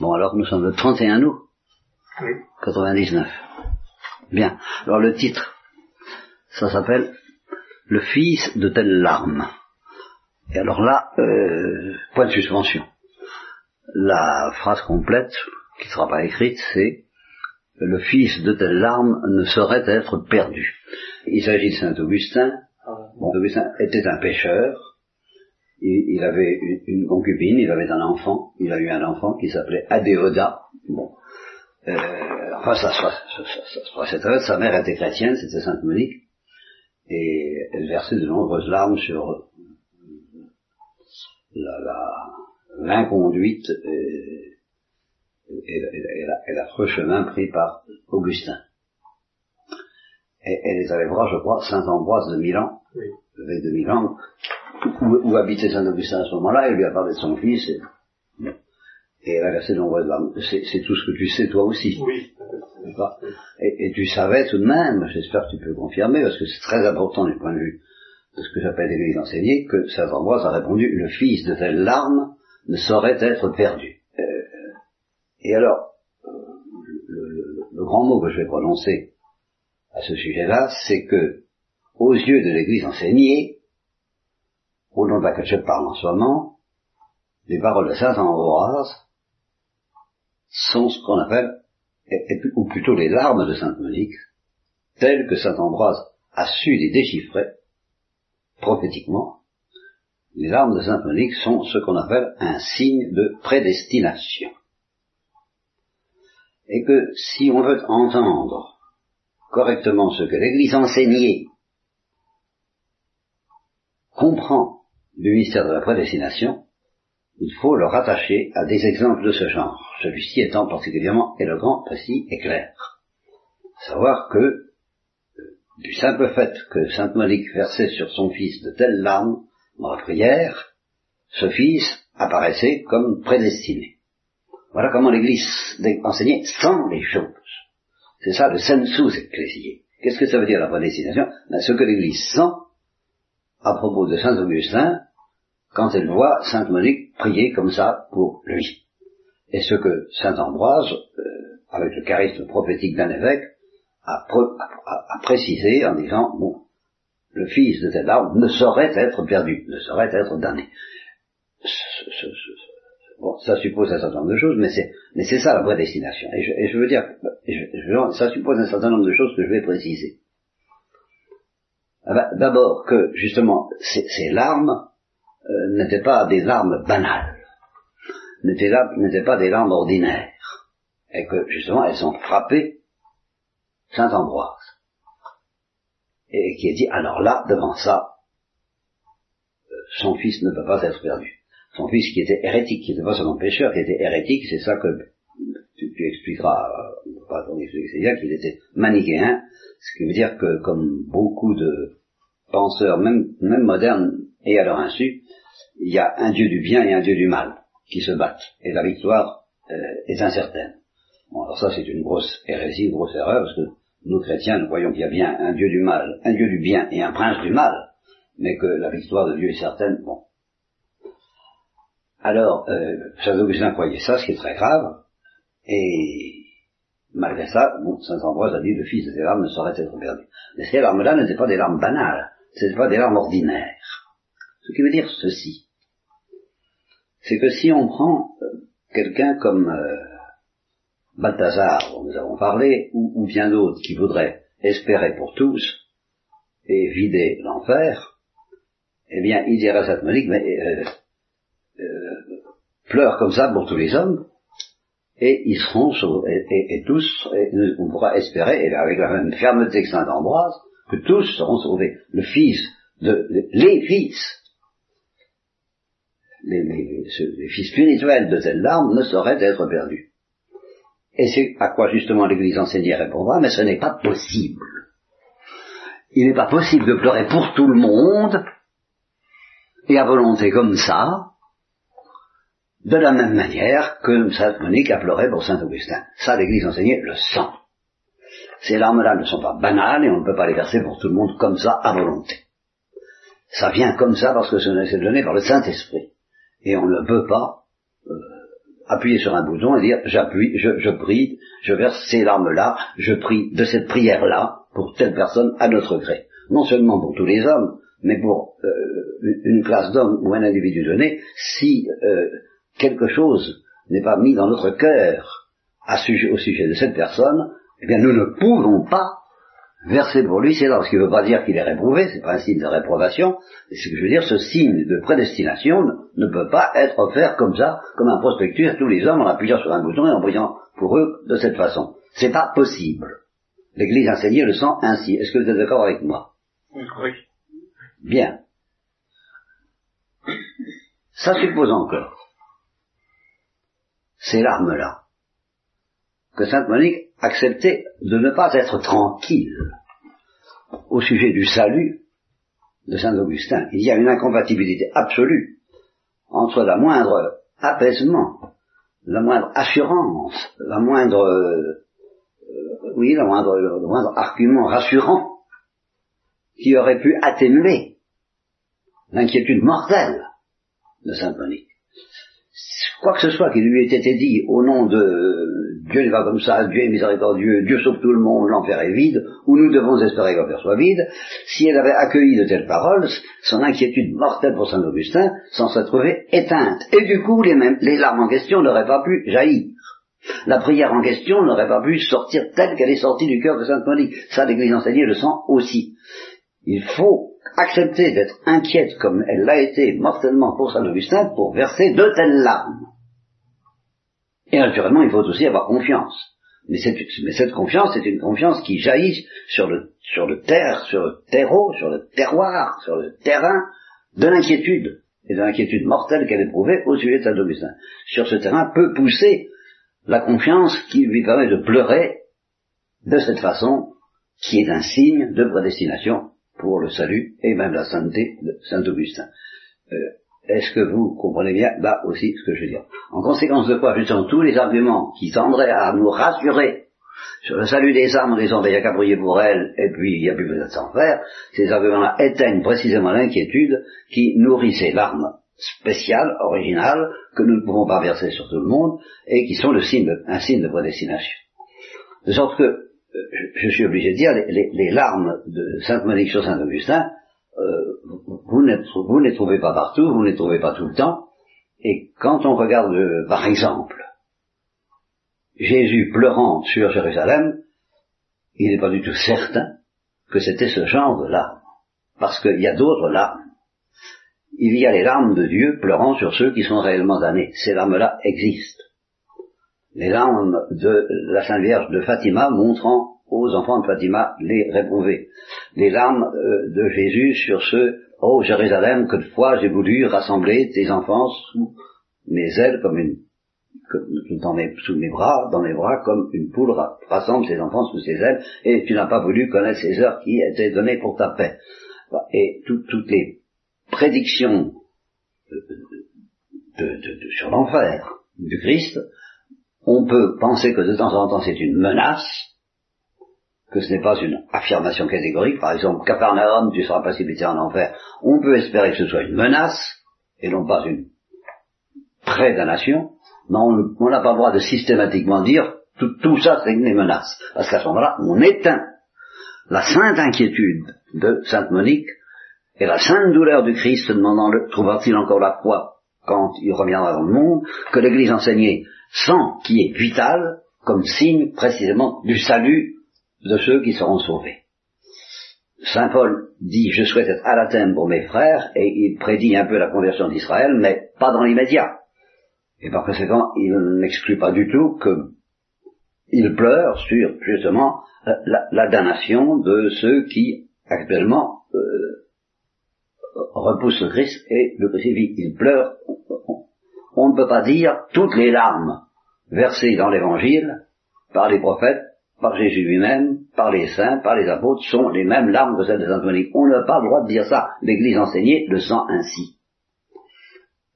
Bon, alors nous sommes le 31 août Oui. 99. Bien. Alors le titre, ça s'appelle Le fils de telle larme. Et alors là, euh, point de suspension. La phrase complète, qui ne sera pas écrite, c'est Le fils de telle larme ne saurait être perdu. Il s'agit de Saint Augustin. Bon, Augustin était un pêcheur. Il, avait une, concubine, il avait un enfant. Il a eu un enfant qui s'appelait Adéoda. Bon. Euh, enfin, ça, se passait. Sa mère était chrétienne, c'était Sainte Monique. Et elle versait de nombreuses larmes sur euh, l'inconduite et la- et l'affreux chemin pris par Augustin. Et elle est allée voir, je crois, Saint-Ambroise de Milan, Oui. L'évêque de Milan, où, où habitait Saint-Augustin à ce moment-là, il lui a parlé de son fils, et, et elle a versé de nombreuses larmes. C'est tout ce que tu sais toi aussi. Oui, et, et tu savais tout de même, j'espère que tu peux confirmer, parce que c'est très important du point de vue de ce que j'appelle l'Église enseignée, que Saint Ambroise a répondu, le fils de telle larme ne saurait être perdu. Euh, et alors, le, le- le grand mot que je vais prononcer à ce sujet-là, c'est que, aux yeux de l'Église enseignée, au nom de laquelle je parle en ce moment, les paroles de Saint Ambroise sont ce qu'on appelle ou plutôt les larmes de Sainte Monique, telles que Saint Ambroise a su les déchiffrer prophétiquement, les larmes de Sainte Monique sont ce qu'on appelle un signe de prédestination. Et que si on veut entendre correctement ce que l'Église enseignée comprend du mystère de la prédestination, il faut le rattacher à des exemples de ce genre, celui-ci étant particulièrement éloquent, précis et clair. Savoir que, euh, du simple fait que Sainte Monique versait sur son fils de telles larmes dans la prière, ce fils apparaissait comme prédestiné. Voilà comment l'Église enseignait sans les choses. C'est ça le sensus ecclésié. Qu'est-ce que ça veut dire la prédestination? Ben, Ce que l'Église sent à propos de Saint Augustin, quand elle voit Sainte Monique prier comme ça pour lui. Et ce que Saint Ambroise, euh, avec le charisme prophétique d'un évêque, a, précisé en disant, bon, le fils de tel arbre ne saurait être perdu, ne saurait être damné. Ce- bon, ça suppose un certain nombre de choses, mais c'est, ça la prédestination. Et je, et je veux dire, ça suppose un certain nombre de choses que je vais préciser. Ah ben, D'abord que, justement, ces, larmes euh, n'étaient pas des larmes banales, n'étaient pas des larmes ordinaires, et que, justement, elles ont frappé Saint Ambroise, et qui a dit, alors là, devant ça, euh, son fils ne peut pas être perdu. Son fils qui était hérétique, qui n'était pas seulement pécheur, qui était hérétique, c'est ça que tu, tu expliqueras, pas qu'il était manichéen, ce qui veut dire que, comme beaucoup de penseurs, même, même modernes, et à leur insu, il y a un Dieu du bien et un Dieu du mal qui se battent, et la victoire euh, est incertaine. Bon, alors ça c'est une grosse hérésie, une grosse erreur, parce que nous chrétiens, nous croyons qu'il y a bien un Dieu du mal, un Dieu du bien et un prince du mal, mais que la victoire de Dieu est certaine, bon. Alors, euh, Saint Augustin croyait ça, ce qui est très grave, et malgré ça, bon, Saint Ambroise a dit le fils de ces larmes ne saurait être perdu. Mais ces larmes-là n'étaient pas des larmes banales, ce n'étaient pas des larmes ordinaires. Ce qui veut dire ceci, c'est que si on prend euh, quelqu'un comme euh, Balthazar, dont nous avons parlé, ou, bien d'autres qui voudraient espérer pour tous et vider l'enfer, eh bien, il dirait à Monique, mais euh, euh, pleure comme ça pour tous les hommes, et ils seront sauvés, et, tous, on pourra espérer, et avec la même fermeté que Saint Ambroise, que tous seront sauvés. Le fils de, les fils, les fils spirituels de telle larme ne sauraient être perdus. Et c'est à quoi justement l'Église enseignée répondra, mais ce n'est pas possible. Il n'est pas possible de pleurer pour tout le monde, et à volonté comme ça, de la même manière que Sainte Monique a pleuré pour Saint Augustin. Ça, l'Église enseignée le sent. Ces larmes-là ne sont pas banales et on ne peut pas les verser pour tout le monde comme ça à volonté. Ça vient comme ça parce que c'est donné par le Saint-Esprit. Et on ne peut pas euh, appuyer sur un bouton et dire j'appuie, je, je prie, je verse ces larmes-là, je prie de cette prière-là pour telle personne à notre gré. Non seulement pour tous les hommes, mais pour euh, une classe d'hommes ou un individu donné, si euh, quelque chose n'est pas mis dans notre cœur au sujet de cette personne, eh bien nous ne pouvons pas verser pour lui c'est là, ce qui ne veut pas dire qu'il est réprouvé, c'est pas un signe de réprobation, ce que je veux dire, ce signe de prédestination ne, peut pas être offert comme ça, comme un prospectus à tous les hommes en appuyant sur un bouton et en priant pour eux de cette façon. C'est pas possible. L'Église enseignée le sent ainsi. Est-ce que vous êtes d'accord avec moi? Oui. Bien. Ça suppose encore ces larmes-là que Sainte Monique acceptait de ne pas être tranquille au sujet du salut de Saint Augustin. Il y a une incompatibilité absolue entre la moindre apaisement, la moindre assurance, la moindre, euh, oui, la moindre, le moindre argument rassurant qui aurait pu atténuer l'inquiétude mortelle de Sainte Monique. Quoi que ce soit qui lui ait été dit au nom de Dieu n'est pas comme ça, Dieu est miséricordieux, Dieu sauve tout le monde, l'enfer est vide, ou nous devons espérer que l'enfer soit vide, si elle avait accueilli de telles paroles, son inquiétude mortelle pour Saint Augustin s'en serait trouvée éteinte. Et du coup, les, les larmes en question n'auraient pas pu jaillir. La prière en question n'aurait pas pu sortir telle qu'elle est sortie du cœur de Sainte Monique. Ça, l'Église enseignée le sent aussi. Il faut accepter d'être inquiète comme elle l'a été mortellement pour Saint Augustin pour verser de telles larmes. Et naturellement, il faut aussi avoir confiance. Mais, cette confiance, c'est une confiance qui jaillit sur le, sur le terre, sur le terreau, sur le terroir, sur le terrain de l'inquiétude, et de l'inquiétude mortelle qu'elle éprouvait au sujet de Saint Augustin. Sur ce terrain peut pousser la confiance qui lui permet de pleurer de cette façon, qui est un signe de prédestination pour le salut et même la sainteté de Saint Augustin. Euh, est-ce que vous comprenez bien? Là aussi ce que je veux dire En conséquence de quoi, justement, tous les arguments qui tendraient à nous rassurer sur le salut des âmes en disant, il n'y a qu'à prier pour elles, et puis il n'y a plus besoin de s'en faire, ces arguments-là éteignent précisément l'inquiétude qui nourrit ces larmes spéciales, originales, que nous ne pouvons pas verser sur tout le monde, et qui sont le signe un signe de prédestination. De sorte que, je, suis obligé de dire, les larmes de Sainte Monique sur Saint Augustin euh, vous ne les trouvez pas partout, vous ne les trouvez pas tout le temps. Et quand on regarde, euh, par exemple, Jésus pleurant sur Jérusalem, il n'est pas du tout certain que c'était ce genre de larmes. Parce qu'il y a d'autres larmes. Il y a les larmes de Dieu pleurant sur ceux qui sont réellement damnés. Ces larmes-là existent. Les larmes de la Sainte Vierge de Fatima montrant aux enfants de Fatima les réprouvés. Les larmes euh, de Jésus sur ce Oh Jérusalem, que de fois j'ai voulu rassembler tes enfants sous mes ailes comme une dans mes, sous mes bras, dans mes bras, comme une poule rassemble ses enfants sous ses ailes, et tu n'as pas voulu connaître ces heures qui étaient données pour ta paix. Et toutes les prédictions sur l'enfer du Christ, on peut penser que de temps en temps c'est une menace, que ce n'est pas une affirmation catégorique, par exemple, Capernaum, tu seras précipité en enfer, on peut espérer que ce soit une menace, et non pas une prédamnation, mais on n'a pas le droit de systématiquement dire tout, ça c'est une menace, parce qu'à ce moment-là, on éteint la sainte inquiétude de Sainte Monique et la sainte douleur du Christ demandant le trouvera-t-il encore la croix quand il reviendra dans le monde, que l'Église enseignée sent qui est vital comme signe précisément du salut de ceux qui seront sauvés. Saint Paul dit je souhaite être anathème pour mes frères et il prédit un peu la conversion d'Israël, mais pas dans l'immédiat. Et par conséquent, il n'exclut pas du tout qu'il pleure sur justement la, damnation de ceux qui actuellement euh, repoussent le Christ et le crucifix. Il pleure. On ne peut pas dire toutes les larmes versées dans l'Évangile par les prophètes par Jésus lui-même, par les saints, par les apôtres, sont les mêmes larmes que celles de Saint. On n'a pas le droit de dire ça. L'Église enseignée le sent ainsi.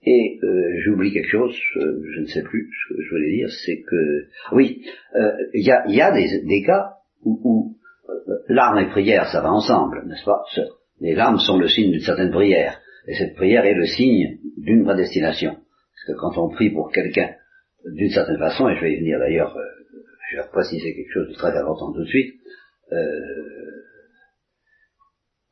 Et euh, j'oublie quelque chose, euh, je ne sais plus ce que je voulais dire, c'est que oui, euh, il y, a, des, cas où, larmes et prière, ça va ensemble, n'est-ce pas? Les larmes sont le signe d'une certaine prière, et cette prière est le signe d'une prédestination. Quand on prie pour quelqu'un d'une certaine façon, et je vais y venir d'ailleurs, euh, je vais préciser quelque chose de très important tout de suite, euh,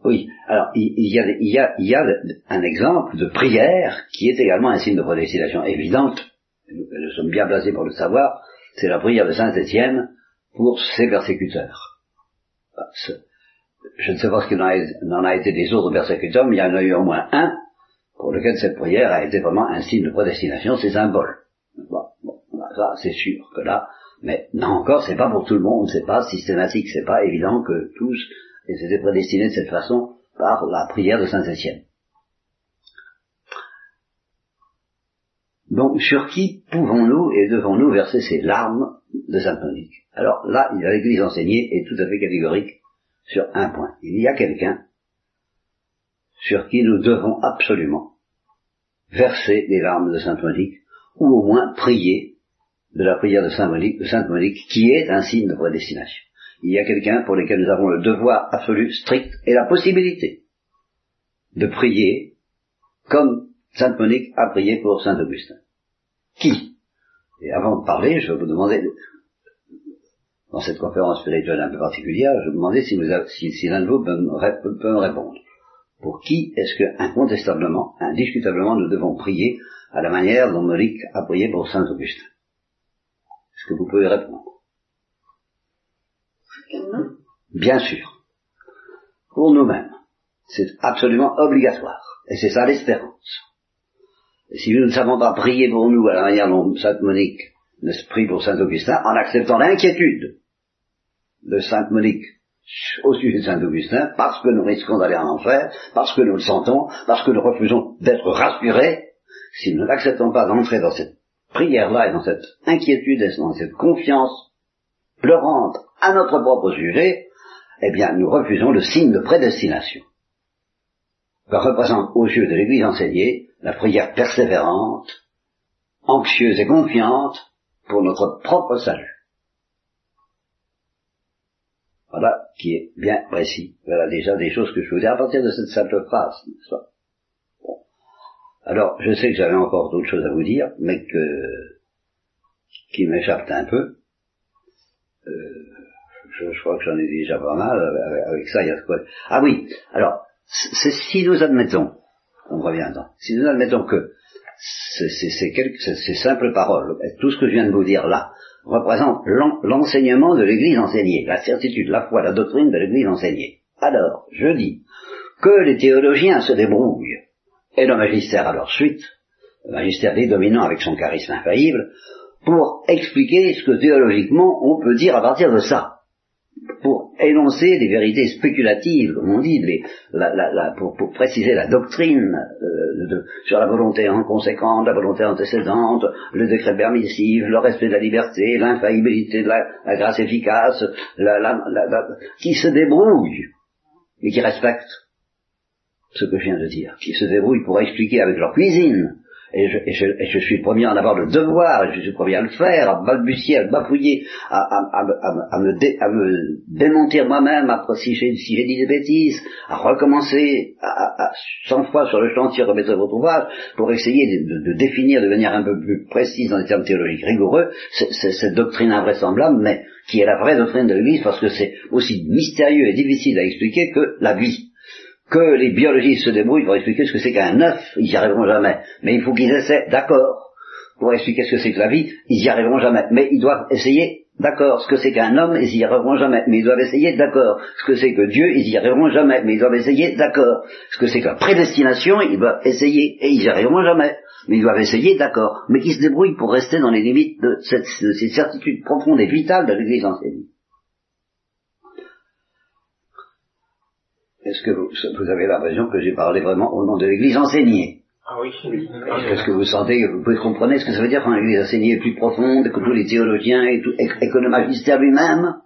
oui, alors il, y a, a, a un exemple de prière qui est également un signe de prédestination évidente, nous, sommes bien placés pour le savoir, c'est la prière de Saint Étienne pour ses persécuteurs. Je ne sais pas ce qu'il en, a été des autres persécuteurs, mais il y en a eu au moins un pour lequel cette prière a été vraiment un signe de prédestination, c'est symbole. Bon, bon, ça c'est sûr que là, mais non encore, c'est pas pour tout le monde, c'est pas systématique, c'est pas évident que tous étaient prédestinés de cette façon par la prière de Saint Étienne. Donc, sur qui pouvons-nous et devons-nous verser ces larmes de Sainte Monique? Alors là, l'Église enseignée est tout à fait catégorique sur un point. Il y a quelqu'un sur qui nous devons absolument verser les larmes de Sainte Monique, ou au moins prier de la prière de Sainte Monique, de Sainte Monique, qui est un signe de prédestination. Il y a quelqu'un pour lequel nous avons le devoir absolu, strict, et la possibilité de prier comme Sainte Monique a prié pour Saint Augustin. Qui? Et avant de parler, je vais vous demander, dans cette conférence spirituelle un peu particulière, je vais vous demander si, si, l'un de vous peut me, répondre. Pour qui est-ce que, incontestablement, indiscutablement, nous devons prier à la manière dont Monique a prié pour Saint Augustin? Est-ce que vous pouvez répondre? Bien sûr. Pour nous-mêmes. C'est absolument obligatoire. Et c'est ça l'espérance. Et si nous ne savons pas prier pour nous à la manière dont Sainte Monique ne se prie pour Saint Augustin, en acceptant l'inquiétude de Sainte Monique au sujet de Saint Augustin, parce que nous risquons d'aller en enfer, parce que nous le sentons, parce que nous refusons d'être rassurés, si nous n'acceptons pas d'entrer dans cette prière-là et dans cette inquiétude et dans cette confiance pleurante à notre propre sujet, eh bien, nous refusons le signe de prédestination que représente aux yeux de l'Église enseignée la prière persévérante, anxieuse et confiante pour notre propre salut. Voilà qui est bien précis. Voilà déjà des choses que je vous dis à partir de cette simple phrase, bon. Alors, je sais que j'avais encore d'autres choses à vous dire, mais que qui m'échappent un peu. Euh, je, crois que j'en ai déjà pas mal. Avec, ça, il y a quoi Ah oui. Alors, c'est si nous admettons, on revient dans, si nous admettons que ces simples paroles, tout ce que je viens de vous dire là, représente l'enseignement de l'Église enseignée, la certitude, la foi, la doctrine de l'Église enseignée. Alors, je dis que les théologiens se débrouillent, et le magistère à leur suite, le magistère des dominants avec son charisme infaillible, pour expliquer ce que théologiquement on peut dire à partir de ça pour énoncer des vérités spéculatives, comme on dit, pour, préciser la doctrine euh, sur la volonté inconséquente, la volonté antécédente, le décret permissif, le respect de la liberté, l'infaillibilité de la, grâce efficace, qui se débrouillent, et qui respectent ce que je viens de dire, qui se débrouillent pour expliquer avec leur cuisine et je, et, et suis le premier à en avoir le devoir, je suis le premier à le faire, à balbutier, à bafouiller, à, me, dé, me, démentir moi-même après si j'ai dit des bêtises, à recommencer à, 100 fois sur le chantier remettre votre ouvrage pour essayer de, de, définir de manière un peu plus précise dans des termes théologiques rigoureux cette doctrine invraisemblable, mais qui est la vraie doctrine de l'Église parce que c'est aussi mystérieux et difficile à expliquer que la vie que les biologistes se débrouillent pour expliquer ce que c'est qu'un œuf, ils n'y arriveront jamais. Mais il faut qu'ils essaient, d'accord, pour expliquer ce que c'est que la vie, ils n'y arriveront jamais. Mais ils doivent essayer, d'accord, ce que c'est qu'un homme, ils n'y arriveront jamais. Mais ils doivent essayer, d'accord, ce que c'est que Dieu, ils n'y arriveront jamais. Mais ils doivent essayer, d'accord, ce que c'est que la prédestination, ils doivent essayer, et ils n'y arriveront jamais. Mais ils doivent essayer, d'accord, mais qui se débrouillent pour rester dans les limites de, cette, de ces certitudes profondes et vitales de l'Église Est-ce que vous, avez l'impression que j'ai parlé vraiment au nom de l'Église enseignée? Ah oui, oui. Est-ce que vous sentez, vous pouvez comprendre ce que ça veut dire quand l'Église enseignée est plus profonde que tous les théologiens et, tout, et, que le magistère lui-même,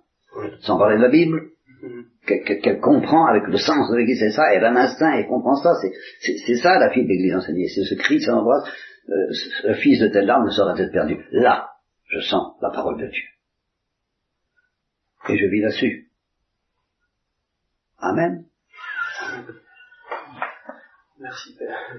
sans parler de la Bible mm-hmm. qu'elle comprend avec le sens de l'Église, c'est ça, elle a un instinct, elle comprend ça, c'est ça la fille de l'Église enseignée, c'est ce cri Ambroise, euh, le fils de telle arme ne saurait être perdu. Là, je sens la parole de Dieu. Et je vis là-dessus. Amen. Merci Père.